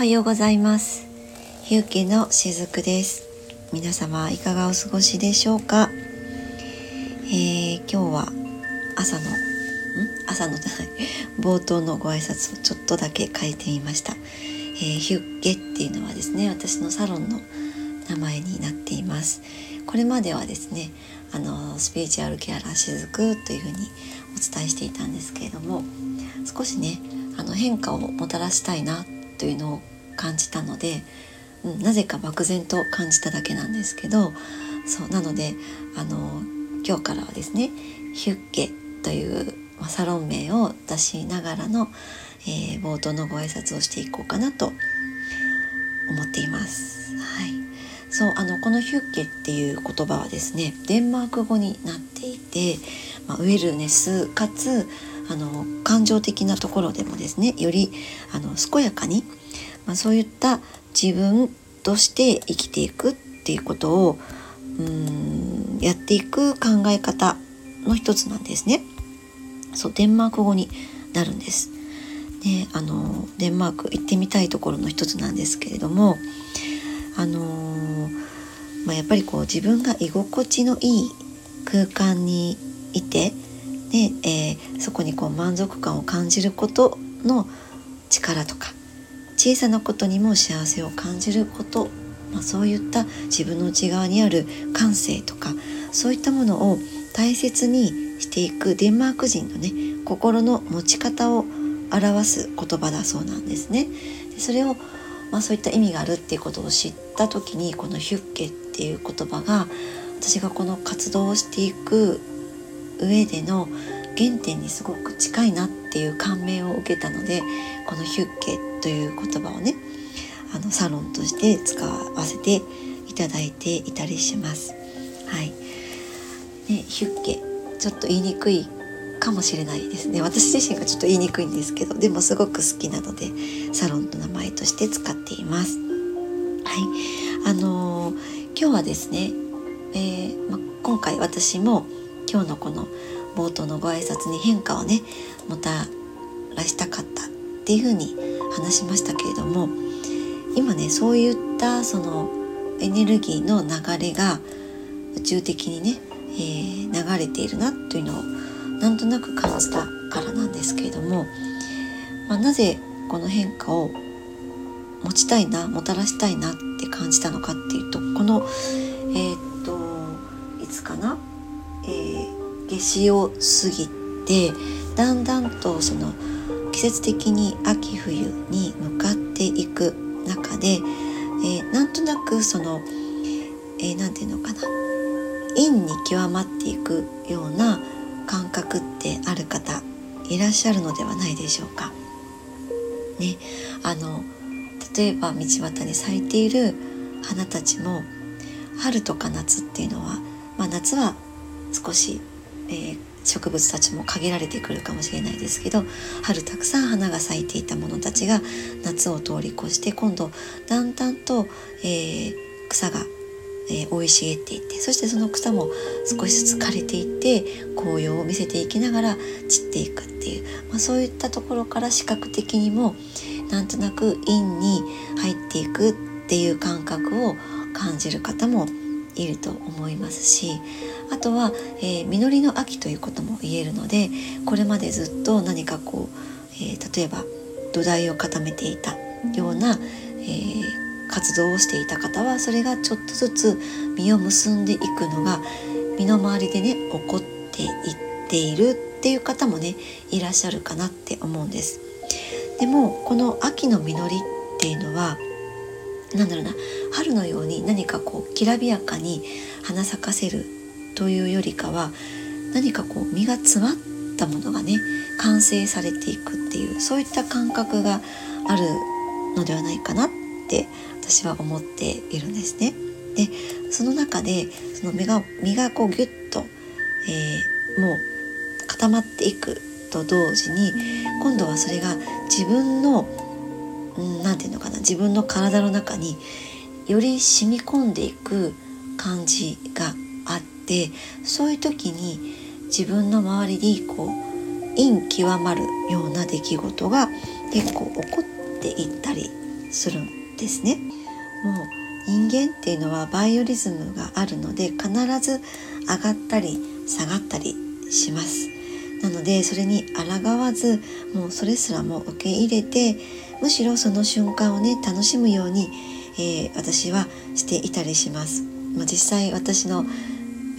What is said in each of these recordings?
はようございます。日受のしずくです。皆様いかがお過ごしでしょうか、えー、今日は朝のん？朝のじゃない。冒頭のご挨拶をちょっとだけ変えてみました、えー、ヒュッゲっていうのはですね私のサロンの名前になっています。これまではですねあのスピーチュアルケアラーしずくというふうにお伝えしていたんですけれども少しねあの変化をもたらしたいなというのを感じたので、うん、なぜか漠然と感じただけなんですけどそうなのであの今日からはですねヒュッケというサロン名を出しながらの、えー、冒頭のご挨拶をしていこうかなと思っています。はい、そうあのこのヒュッケっていう言葉はですねデンマーク語になっていて、まあ、ウェルネスかつあの感情的なところでもですねよりあの健やかに、まあ、そういった自分として生きていくっていうことをうんやっていく考え方の一つなんですね。そうデンマーク語になるんです。ね、あのデンマーク行ってみたいところの一つなんですけれども、あのまあ、やっぱりこう自分が居心地のいい空間にいてで、えー、そこにこう満足感を感じることの力とか小さなことにも幸せを感じること、まあ、そういった自分の内側にある感性とかそういったものを大切にしていくデンマーク人のね心の持ち方を表す言葉だそうなんですね。でそれをまあ、そういった意味があるっていうことを知った時にこのヒュッケっていう言葉が私がこの活動をしていく上での原点にすごく近いなっていう感銘を受けたのでこのヒュッケという言葉をねあのサロンとして使わせていただいていたりします。はい、ね、ヒュッケちょっと言いにくいかもしれないですね私自身がちょっと言いにくいんですけどでもすごく好きなのでサロンの名前として使っています。はいあのー、今日はですね、えーま、今回私も今日のこの冒頭のご挨拶に変化をねもたらしたかったっていうふうに話しましたけれども今ねそういったそのエネルギーの流れが宇宙的にね、えー、流れているなというのをなんとなく感じたからなんですけれども、まあ、なぜこの変化を持ちたいなもたらしたいなって感じたのかっていうとこのえー、っといつかなえー、夏至を過ぎてだんだんとその季節的に秋冬に向かっていく中で、えー、なんとなくその何、えー、て言うのかな陰に極まっていくような感覚ってある方いらっしゃるのではないでしょうか。ね、あの例えば道端に咲いている花たちも春とか夏っていうのは、まあ、夏は少し、えー、植物たちも限られてくるかもしれないですけど春たくさん花が咲いていたものたちが夏を通り越して今度だんだんと、えー、草が、えー、生い茂っていってそしてその草も少しずつ枯れていって紅葉を見せていきながら散っていくっていう、まあ、そういったところから視覚的にもなんとなく陰に入っていくっていう感覚を感じる方もいると思いますしあとは、えー、実りの秋ということも言えるのでこれまでずっと何かこう、えー、例えば土台を固めていたような、えー、活動をしていた方はそれがちょっとずつ実を結んでいくのが身の回りでね起こっていっているっていう方もねいらっしゃるかなって思うんです。でもこの秋の実りっていうのは何だろうな春のように何かこうきらびやかに花咲かせるというよりかは何かこう実が詰まったものがね完成されていくっていうそういった感覚があるのではないかなって私は思っているんですね。でその中でその実が実がこうギュッと、えー、もう固まっていくと同時に今度はそれが自分の何て言うのかな自分の体の中により染み込んでいく感じがあってそういう時に自分の周りにこう陰極まるような出来事が結構起こっていったりするんですね。もう人間っていうのはバイオリズムがあるので必ず上がったり下がったりします。なのでそれに抗わずもうそれすらも受け入れてむしろその瞬間をね楽しむように、えー、私はしていたりします。まあ、実際私の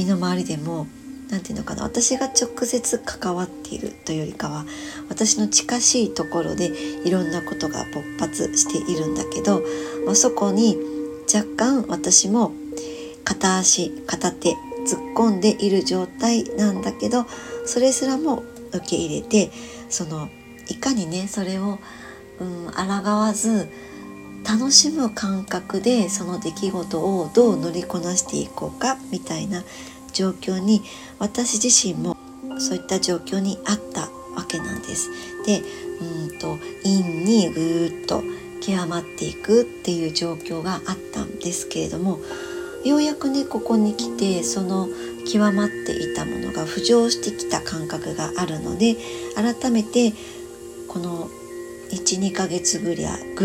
身の回りでも何て言うのかな私が直接関わっているというよりかは私の近しいところでいろんなことが勃発しているんだけど、まあ、そこに若干私も片足片手突っ込んでいる状態なんだけどそれすらも受け入れてそのいかにねそれを、うん、抗わず楽しむ感覚でその出来事をどう乗りこなしていこうかみたいな状況に私自身もそういった状況にあったわけなんです。でうんと陰にぐーっと極まっていくっていう状況があったんですけれどもようやくねここに来てその極まっていたものが浮上してきた感覚があるので改めてこの12ヶ月ぐ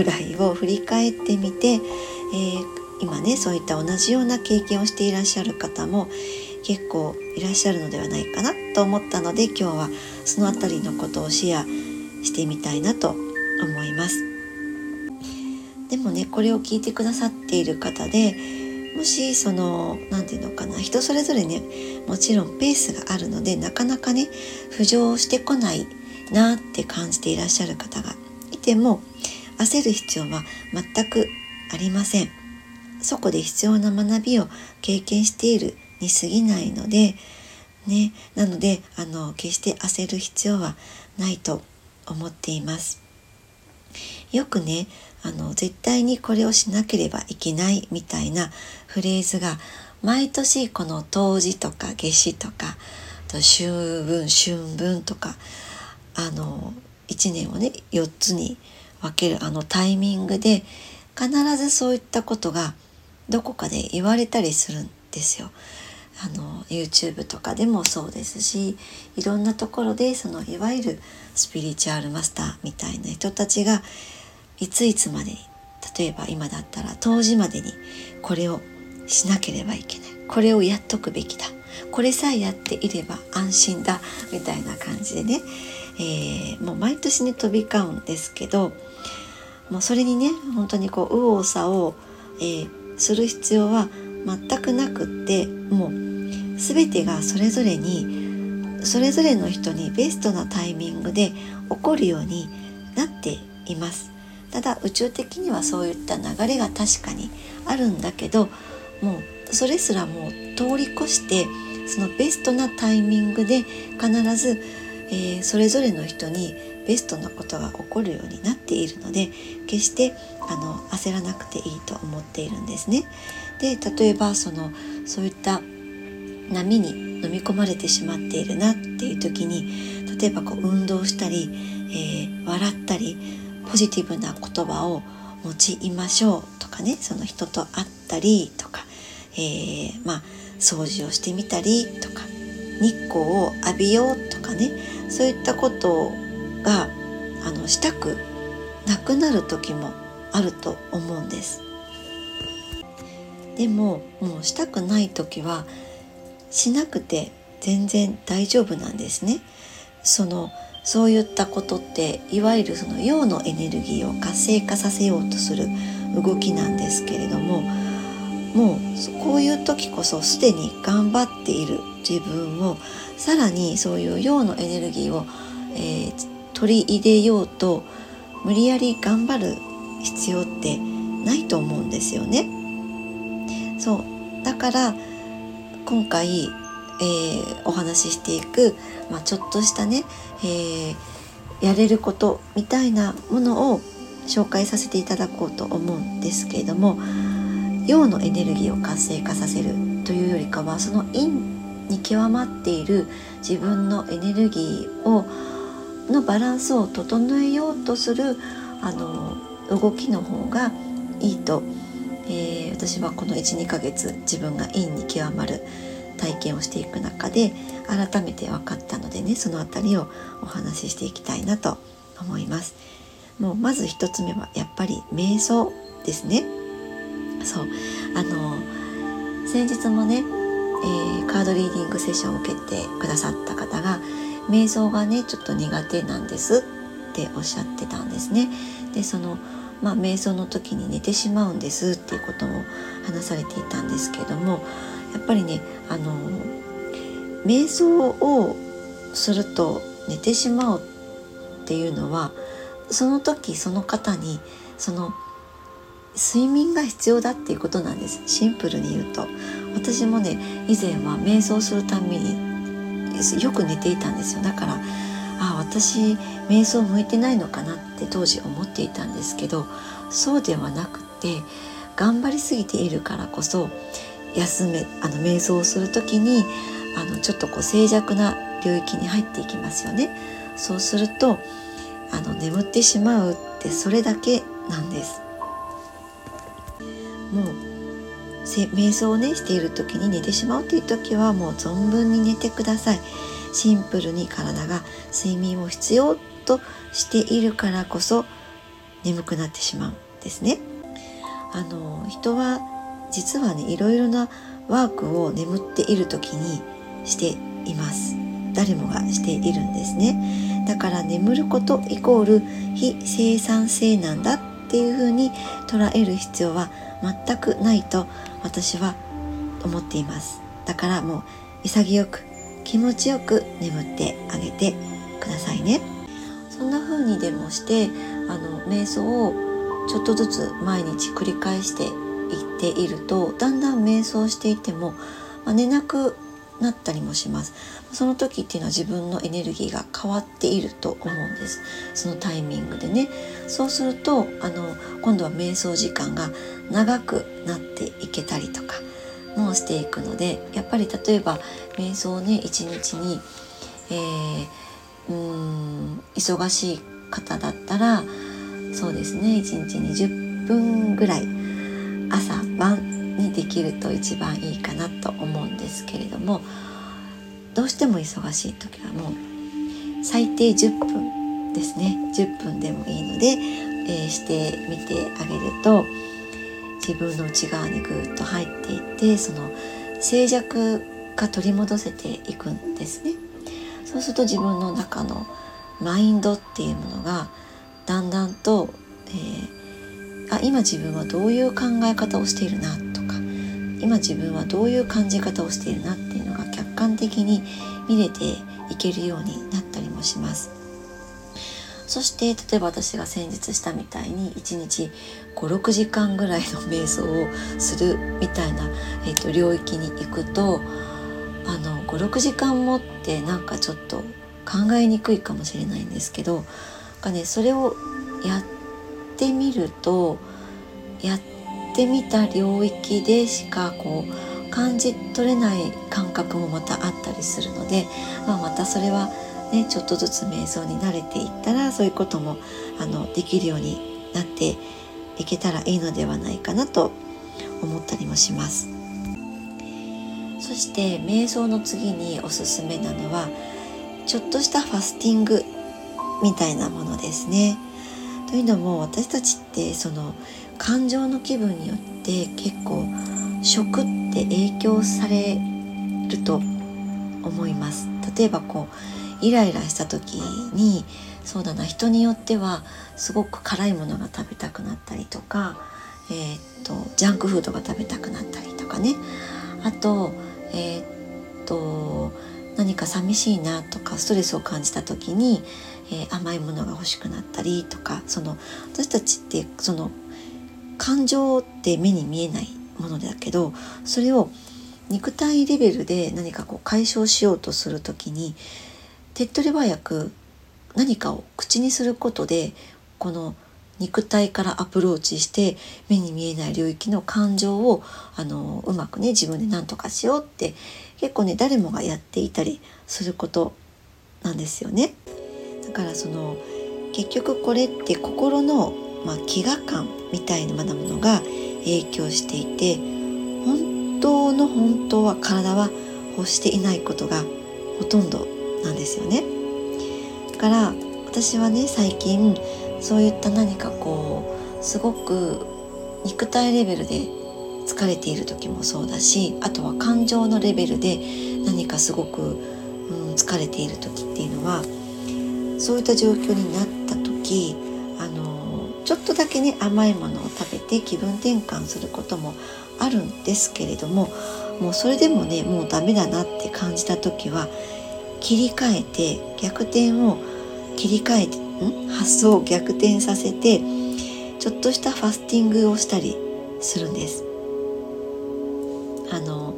らいを振り返ってみて、えー、今ねそういった同じような経験をしていらっしゃる方も結構いらっしゃるのではないかなと思ったので今日はその辺りのことをシェアしてみたいなと思います。でもねこれを聞いてくださっている方でもしその何て言うのかな人それぞれねもちろんペースがあるのでなかなかね浮上してこないなって感じていらっしゃる方がいても焦る必要は全くありません。そこで必要な学びを経験しているに過ぎないのでねなのであの決して焦る必要はないと思っています。よくねあの絶対にこれをしなければいけないみたいなフレーズが毎年この冬至とか夏至とかと秋分春分とかあの1年をね4つに分けるあのタイミングで必ずそういったことがどこかで言われたりするんですよ。あの YouTube とかでもそうですしいろんなところでそのいわゆるスピリチュアルマスターみたいな人たちがいついつまでに例えば今だったら当時までにこれをしなければいけない。これをやっとくべきだ。これさえやっていれば安心だ。みたいな感じでね、えー、もう毎年ね飛び交うんですけどもうそれにね本当にこう右往左往、えー、する必要は全くなくってもう全てがそれぞれにそれぞれの人にベストなタイミングで起こるようになっています。ただ宇宙的にはそういった流れが確かにあるんだけどもうそれすらもう通り越してそのベストなタイミングで必ず、えー、それぞれの人にベストなことが起こるようになっているので決してあの焦らなくていいと思っているんですね。で例えばそのそういった波に飲み込まれてしまっているなっていう時に例えばこう運動したり、えー、笑ったりポジティブな言葉を用いましょうとかねその人と会ったりとか、えー、まあ掃除をしてみたりとか日光を浴びようとかねそういったことがあのしたくなくなる時もあると思うんです。でももうしたくない時はしなくて全然大丈夫なんですね。そのそういったことっていわゆるその陽のエネルギーを活性化させようとする動きなんですけれどももうこういう時こそすでに頑張っている自分をさらにそういう陽のエネルギーを、えー、取り入れようと無理やり頑張る必要ってないと思うんですよね。そう。だから今回えー、お話ししていく、まあ、ちょっとしたね、えー、やれることみたいなものを紹介させていただこうと思うんですけれども陽のエネルギーを活性化させるというよりかはその陰に極まっている自分のエネルギーをのバランスを整えようとするあの動きの方がいいと思います、えー、私はこの12ヶ月自分が陰に極まる体験をしていく中で改めて分かったのでねその辺りをお話ししていきたいなと思います。もうまず一つ目はやっぱり瞑想ですね。そう。あの先日もね、えー、カードリーディングセッションを受けてくださった方が瞑想がねちょっと苦手なんですっておっしゃってたんですね。でそのまあ、瞑想の時に寝てしまうんですっていうことも話されていたんですけどもやっぱりねあの瞑想をすると寝てしまうっていうのはその時その方にその睡眠が必要だっていうことなんです。シンプルに言うと。私もね以前は瞑想するためによく寝ていたんですよ。だからあ私瞑想向いてないのかなって当時思っていたんですけどそうではなくて頑張りすぎているからこそ休めあの瞑想をする時にあのちょっとこう静寂な領域に入っていきますよね。そうするとあの眠ってしまうってそれだけなんです。もう瞑想をねしている時に寝てしまうっていう時はもう存分に寝てください。シンプルに体が睡眠を必要としているからこそ眠くなってしまうんですね。あの人は実はねいろいろなワークを眠っている時にしています。誰もがしているんですね。だから眠ることイコール非生産性なんだっていうふうに捉える必要は全くないと私は思っています。だからもう潔く気持ちよく眠ってあげてくださいね。そんな風にでもしてあの瞑想をちょっとずつ毎日繰り返していっているとだんだん瞑想していても、まあ、寝なくなったりもします。その時っていうのは自分のエネルギーが変わっていると思うんです。そのタイミングでね。そうするとあの今度は瞑想時間が長くなっていけたりとかもしていくのでやっぱり例えば瞑想をね一日に、えー、うん忙しい方だったらそうですね1日20分ぐらい朝晩にできると一番いいかなと思うんですけれどもどうしても忙しい時はもう最低10分ですね。10分でもいいので、えー、してみてあげると自分の内側にぐっと入っていってその静寂が取り戻せていくんですね。そうすると自分の中のマインドっていうものがだんだんと、えー、あ今自分はどういう考え方をしているなとか今自分はどういう感じ方をしているなっていうのが客観的に見れていけるようになったりもします。そして例えば私が先日したみたいに1日56時間ぐらいの瞑想をするみたいな、えーと、領域に行くとあの56時間もってなんかちょっと考えにくいかもしれないんですけどか、ね、それをやってみるとやってみた領域でしかこう感じ取れない感覚もまたあったりするので、まあ、またそれは、ね、ちょっとずつ瞑想に慣れていったらそういうこともあのできるようになっていけたらいいのではないかなと思ったりもします。そして瞑想の次におすすめなのはちょっとしたファスティングみたいなものですね。というのも私たちってその感情の気分によって結構食って影響されると思います。例えばこうイライラした時にそうだな人によってはすごく辛いものが食べたくなったりとか、えー、っとジャンクフードが食べたくなったりとかね。あとえー、っと何か寂しいなとかストレスを感じた時に、えー、甘いものが欲しくなったりとかその私たちってその感情って目に見えないものだけどそれを肉体レベルで何かこう解消しようとする時に手っ取り早く何かを口にすることでこの肉体からアプローチして目に見えない領域の感情をあのうまくね自分で何とかしようって結構ね誰もがやっていたりすることなんですよね。だからその結局これって心の、まあ、飢餓感みたいなものが影響していて本当の本当は体は欲していないことがほとんどなんですよね。だから私はね最近そういった何かこうすごく肉体レベルで疲れている時もそうだしあとは感情のレベルで何かすごく、うん、疲れている時っていうのはそういった状況になった時あのちょっとだけね甘いものを食べて気分転換することもあるんですけれどももうそれでもねもうダメだなって感じた時は切り替えて逆転を切り替えてん？発想を逆転させてちょっとしたファスティングをしたりするんです。あの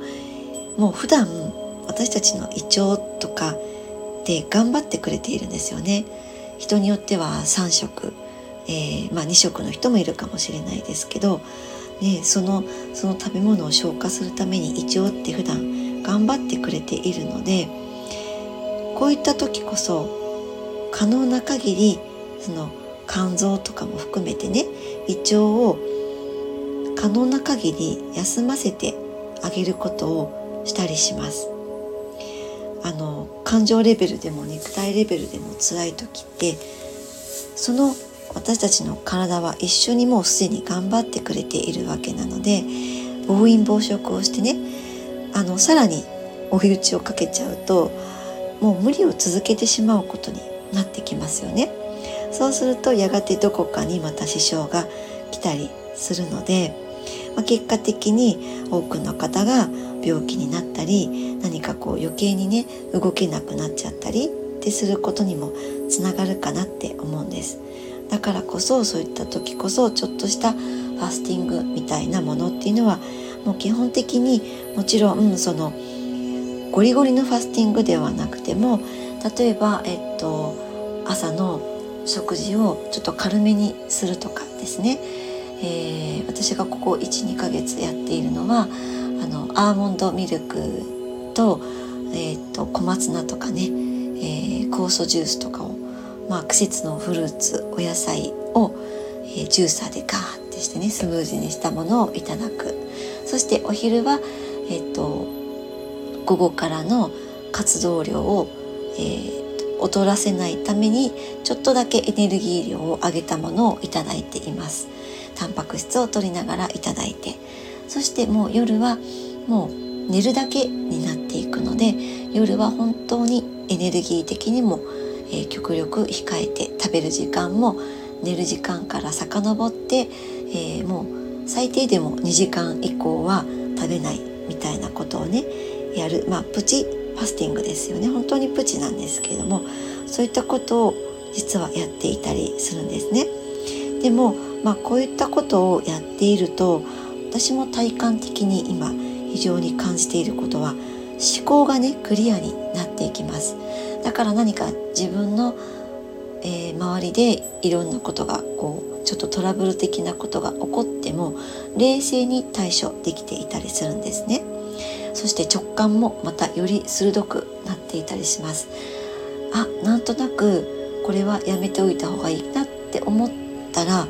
もう普段私たちの胃腸とかで頑張ってくれているんですよね。人によっては3食、えー、まあ、2食の人もいるかもしれないですけど、ね、そのその食べ物を消化するために胃腸って普段頑張ってくれているのでこういった時こそ可能な限りその肝臓とかも含めてね胃腸を可能な限り休ませてあげることをしたりします。あの感情レベルでも肉体レベルでも辛い時ってその私たちの体は一緒にもうすでに頑張ってくれているわけなので暴飲暴食をしてねあのさらに追い打ちをかけちゃうともう無理を続けてしまうことになってきますよね。そうするとやがてどこかにまた支障が来たりするので、まあ、結果的に多くの方が病気になったり何かこう余計にね動けなくなっちゃったりってすることにもつながるかなって思うんですだからこそそういった時こそちょっとしたファスティングみたいなものっていうのはもう基本的にもちろんそのゴリゴリのファスティングではなくても例えば、えっと、朝の食事をちょっと軽めにするとかですね、えー、私がここ12ヶ月やっているのはあのアーモンドミルクと,、えーと、小松菜とかね、えー、酵素ジュースとかを、まあ、季節のフルーツお野菜を、え、ジューサーでガーってしてねスムージーにしたものをいただく。そしてお昼は、えーと、午後からの活動量を、えー、劣らせないためにちょっとだけエネルギー量を上げたものをいただいています。タンパク質を取りながらいただいてそしてもう夜はもう寝るだけになっていくので夜は本当にエネルギー的にも、えー、極力控えて食べる時間も寝る時間から遡って、えー、もう最低でも2時間以降は食べないみたいなことをねやるまあプチファスティングですよね。本当にプチなんですけれどもそういったことを実はやっていたりするんですね。でも、まあ、こういったことをやっていると私も体感的に今非常に感じていることは思考がねクリアになっていきます。だから何か自分の、えー、周りでいろんなことがこうちょっとトラブル的なことが起こっても冷静に対処できていたりするんですね。そして直感もまたより鋭くなっていたりします。あなんとなくこれはやめておいた方がいいなって思ったら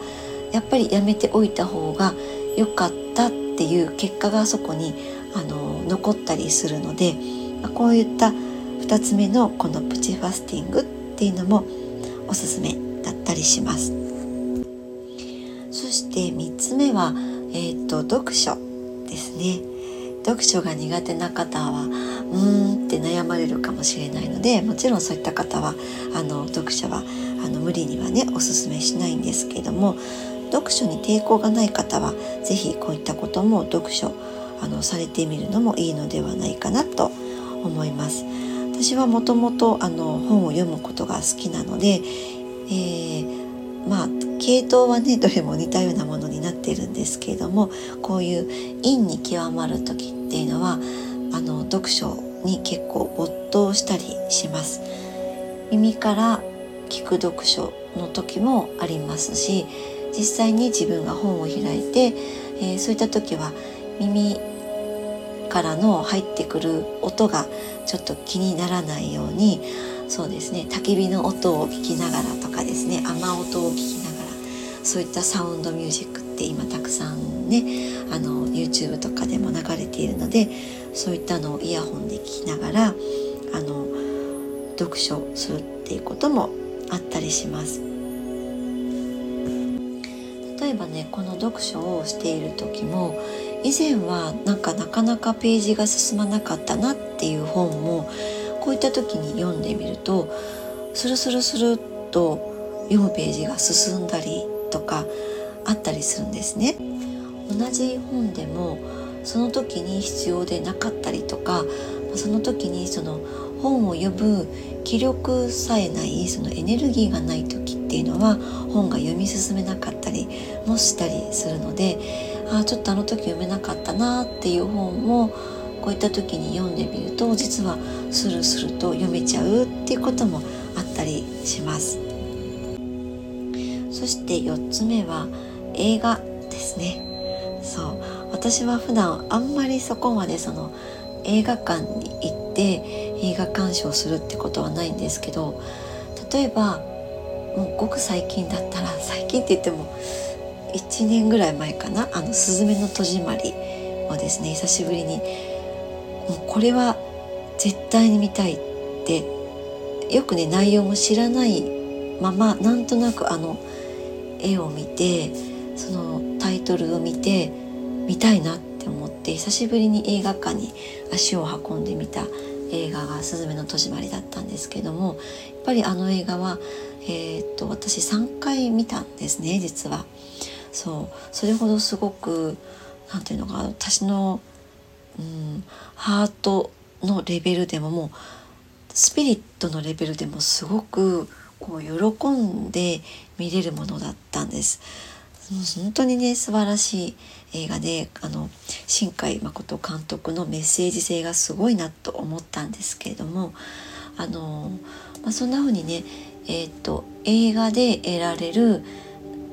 やっぱりやめておいた方が良かったっていう結果がそこにあの残ったりするのでこういった2つ目のこのプチファスティングっていうのもおすすめだったりします。そして3つ目は、えーと、読書ですね。読書が苦手な方はうーんって悩まれるかもしれないのでもちろんそういった方はあの読書はあの無理にはねおすすめしないんですけれども読書に抵抗がない方は是非こういったことも読書あのされてみるのもいいのではないかなと思います。私はもともとあの本を読むことが好きなので、えー、まあ系統はねどれも似たようなものになっているんですけれどもこういう陰に極まる時っていうのはあの読書に結構没頭したりします。耳から聞く読書の時もありますし実際に自分が本を開いて、えー、そういった時は耳からの入ってくる音がちょっと気にならないようにそうですね焚き火の音を聞きながらとかですね雨音を聞きそういったサウンドミュージックって今たくさんねあの YouTube とかでも流れているのでそういったのをイヤホンで聞きながらあの読書するっていうこともあったりします。例えばねこの読書をしている時も以前はなんかなかなかページが進まなかったなっていう本もこういった時に読んでみるとスルスルスルっと読むページが進んだりとかあったりするんですね。同じ本でもその時に必要でなかったりとかその時にその本を読む気力さえないそのエネルギーがない時っていうのは本が読み進めなかったりもしたりするのであちょっとあの時読めなかったなっていう本もこういった時に読んでみると実はスルスルと読めちゃうっていうこともあったりしますそして4つ目は映画ですね。そう。私は普段あんまりそこまでその映画館に行って映画鑑賞するってことはないんですけど例えばもうごく最近だったら最近って言っても1年ぐらい前かな「あのすずめの戸締まり」をですね久しぶりにもうこれは絶対に見たいってよくね内容も知らないままなんとなくあの絵を見てそのタイトルを見て見たいなって思って久しぶりに映画館に足を運んでみた映画が「すずめの戸締まり」だったんですけどもやっぱりあの映画は、えー、っと私3回見たんですね実は。そうそれほどすごく何て言うのか私の、うん、ハートのレベルでももうスピリットのレベルでもすごくこう喜んで見れるものだったんです。本当にね素晴らしい映画であの新海誠監督のメッセージ性がすごいなと思ったんですけれどもあの、まあ、そんな風にね、えーと、映画で得られる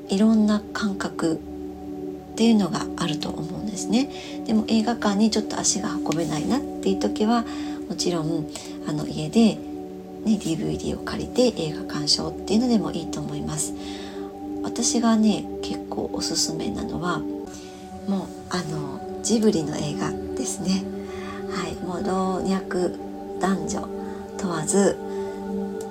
いろんな感覚っていうのがあると思うんですね。でも映画館にちょっと足が運べないなっていう時はもちろんあの家で、ね、DVD を借りて映画鑑賞っていうのでもいいと思います。私がね結構おすすめなのはもうあのジブリの映画ですねはいもう老若男女問わず、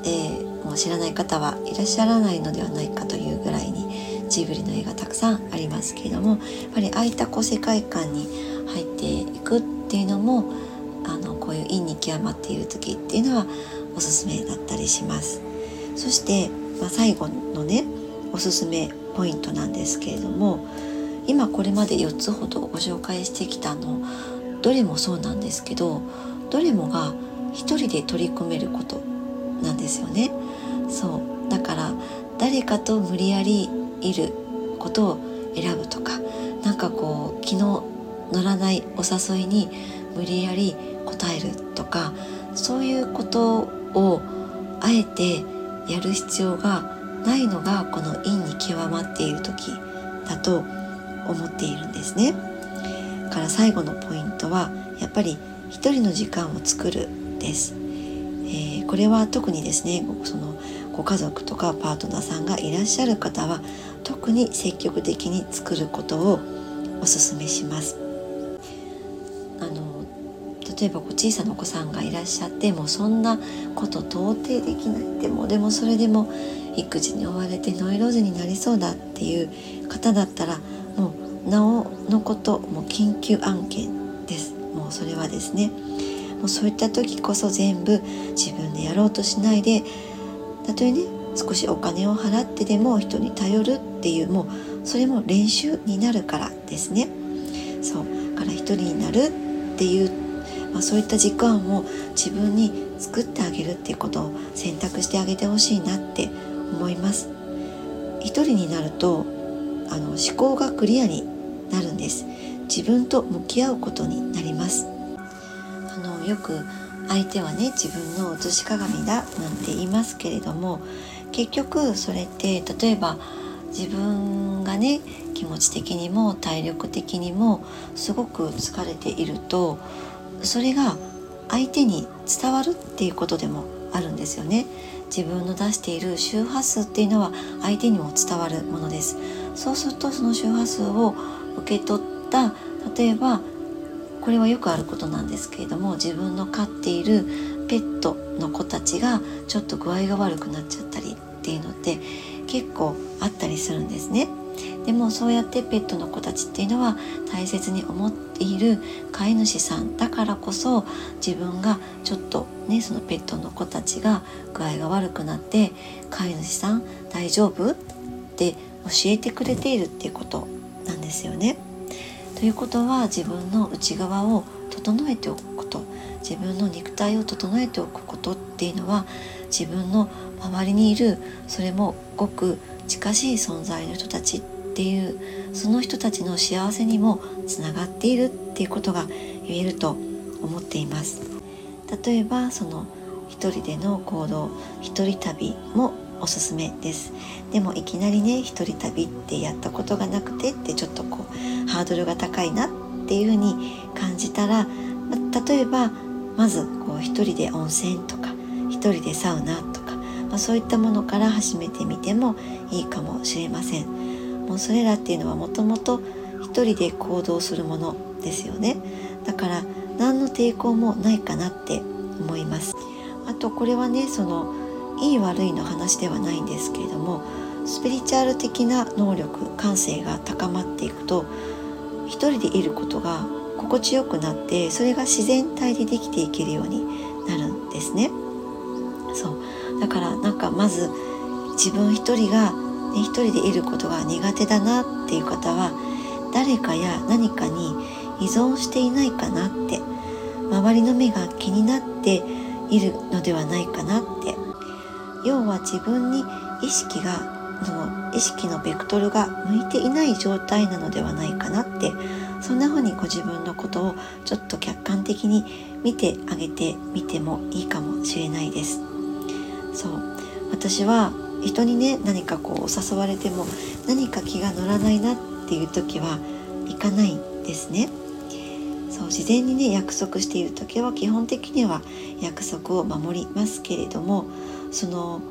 えー、もう知らない方はいらっしゃらないのではないかというぐらいにジブリの映画たくさんありますけれどもやっぱりああいったこう世界観に入っていくっていうのもあのこういう陰に極まっている時っていうのはおすすめだったりします。そして、まあ、最後のねおすすめポイントなんですけれども今これまで4つほどご紹介してきたのどれもそうなんですけどどれもが一人で取り組めることなんですよね。そうだから誰かと無理やりいることを選ぶとか何かこう気の乗らないお誘いに無理やり答えるとかそういうことをあえてやる必要がないのがこの陰に極まっている時だと思っているんですね。から最後のポイントはやっぱり一人の時間を作るです。えー、これは特にですねそのご家族とかパートナーさんがいらっしゃる方は特に積極的に作ることをおすすめします。例えば小さなお子さんがいらっしゃってもうそんなこと到底できない。でもでもそれでも育児に追われてノイローゼになりそうだっていう方だったらもうなおのこともう緊急案件です。もうそれはですね。もうそういった時こそ全部自分でやろうとしないでたとえね少しお金を払ってでも人に頼るっていうもうそれも練習になるからですね。そう。から一人になるっていう、まあ、そういった時間を自分に作ってあげるっていうことを選択してあげてほしいなって思います。一人になるとあの思考がクリアになるんです。自分と向き合うことになります。あのよく相手はね自分の写し鏡だなんて言いますけれども結局それって例えば自分がね気持ち的にも体力的にもすごく疲れているとそれが相手に伝わるっていうことでもあるんですよね。自分の出している周波数っていうのは相手にも伝わるものです。そうするとその周波数を受け取った例えばこれはよくあることなんですけれども自分の飼っているペットの子たちがちょっと具合が悪くなっちゃったりっていうのって結構あったりするんですね。でもそうやってペットの子たちっていうのは大切に思っている飼い主さんだからこそ自分がちょっとねそのペットの子たちが具合が悪くなって飼い主さん大丈夫って教えてくれているっていうことなんですよね。ということは自分の内側を整えておくこと自分の肉体を整えておくことっていうのは自分の周りにいるそれもごく近しい存在の人たちっていうその人たちの幸せにもつながっているっていうことが言えると思っています。例えばその一人での行動一人旅もおすすめです。でもいきなりね一人旅ってやったことがなくてってちょっとこうハードルが高いなっていうふうに感じたら例えばまずこう一人で温泉とか一人でサウナとか、まあ、そういったものから始めてみてもいいかもしれません。もうそれらっていうのはもともと一人で行動するものですよね。だから何の抵抗もないかなって思います。あとこれはねそのいい悪いの話ではないんですけれどもスピリチュアル的な能力感性が高まっていくと一人でいることが心地よくなってそれが自然体でできていけるようになるんですね。そう。だからなんかまず自分一人が、ね、一人でいることが苦手だなっていう方は誰かや何かに依存していないかなって周りの目が気になっているのではないかなって。要は自分に意識がの意識のベクトルが向いていない状態なのではないかなって。そんな風にご自分のことをちょっと客観的に見てあげてみてもいいかもしれないです。そう。私は人にね何かこう誘われても何か気が乗らないなっていう時は行かないんですね。そう事前にね約束している時は基本的には約束を守りますけれどもその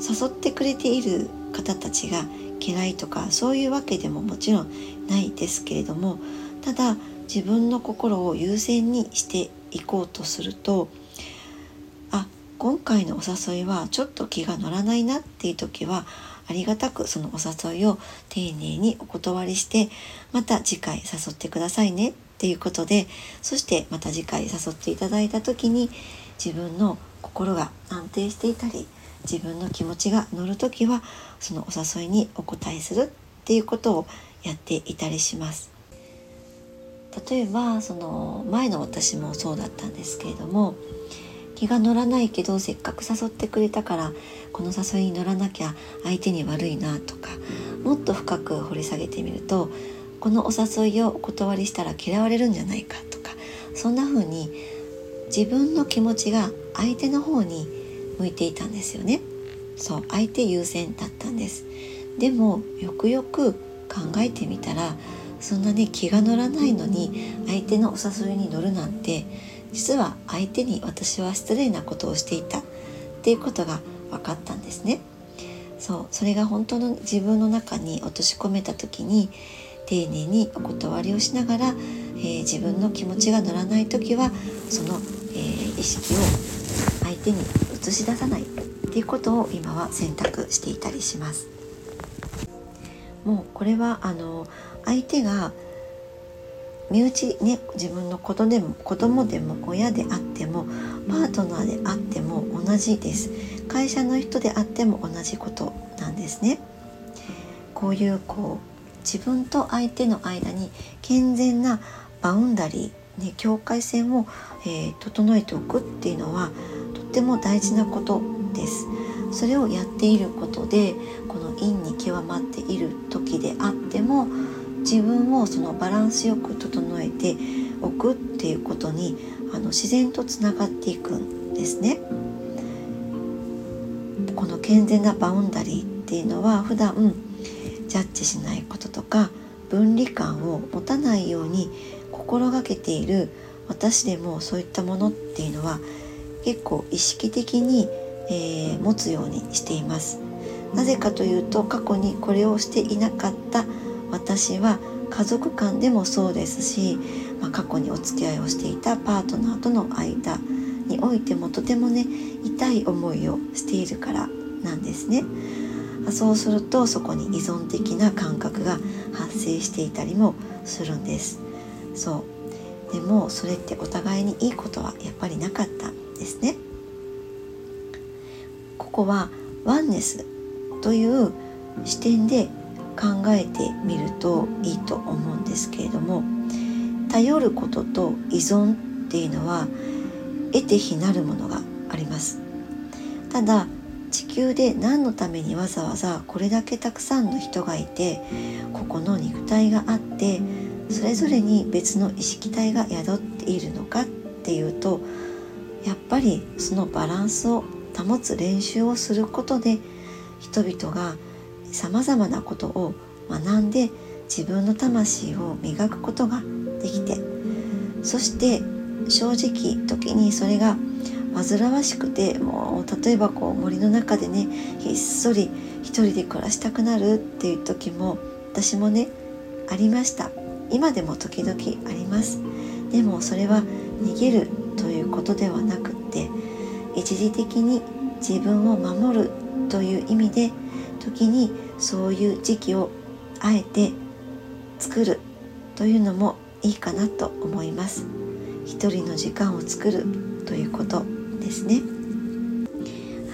誘ってくれている方たちが嫌いとかそういうわけでももちろんないですけれどもただ自分の心を優先にしていこうとすると今回のお誘いはちょっと気が乗らないなっていう時はありがたくそのお誘いを丁寧にお断りしてまた次回誘ってくださいねっていうことでそしてまた次回誘っていただいた時に自分の心が安定していたり自分の気持ちが乗る時はそのお誘いにお答えするっていうことをやっていたりします。例えばその前の私もそうだったんですけれども気が乗らないけどせっかく誘ってくれたからこの誘いに乗らなきゃ相手に悪いなとかもっと深く掘り下げてみるとこのお誘いをお断りしたら嫌われるんじゃないかとかそんな風に自分の気持ちが相手の方に向いていたんですよね。そう相手優先だったんです。でもよくよく考えてみたらそんなに気が乗らないのに相手のお誘いに乗るなんて実は相手に私は失礼なことをしていた。っていうことが分かったんですね。そうそれが本当の自分の中に落とし込めた時に丁寧にお断りをしながら、えー、自分の気持ちが乗らない時はその、えー、意識を相手に映し出さない。っていうことを今は選択していたりします。もうこれはあの相手が身内ね自分の子供でも子供でも親であってもパートナーであっても同じです。会社の人であっても同じことなんですね。こういうこう自分と相手の間に健全なバウンダリー、ね、境界線を、えー、整えておくっていうのはとっても大事なことです。それをやっていることでこの陰に極まっている時であっても自分をそのバランスよく整えておくっていうことにあの自然とつながっていくんですね。この健全なバウンダリーっていうのは普段ジャッジしないこととか分離感を持たないように心がけている私でもそういったものっていうのは結構意識的に、えー、持つようにしていますなぜかというと過去にこれをしていなかった私は家族間でもそうですし、まあ、過去にお付き合いをしていたパートナーとの間においてもとてもね痛い思いをしているからなんですね。そうするとそこに依存的な感覚が発生していたりもするんです。そう。でもそれってお互いにいいことはやっぱりなかったんですね。ここはワンネスという視点で考えてみるといいと思うんですけれども頼ることと依存っていうのは得て非なるものがあります。ただ地球で何のためにわざわざこれだけたくさんの人がいてここの肉体があってそれぞれに別の意識体が宿っているのかっていうとやっぱりそのバランスを保つ練習をすることで人々がさまざまなことを学んで自分の魂を磨くことができてそして正直時にそれが煩わしくてもう例えばこう森の中でねひっそり一人で暮らしたくなるっていう時も私もねありました。今でも時々あります。でもそれは逃げるということではなくって一時的に自分を守るという意味で時にそういう時期をあえて作るというのもいいかなと思います。一人の時間を作るということですね。は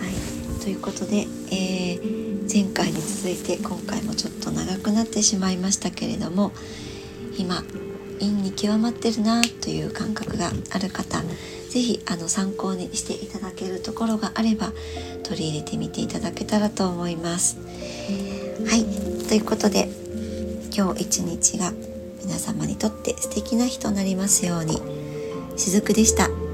い。ということで、えー、前回に続いて今回もちょっと長くなってしまいましたけれども今陰に極まってるなという感覚がある方是非あの参考にしていただけるところがあれば取り入れてみていただけたらと思います。はいということで今日一日が皆様にとって素敵な日となりますようにしずくでした。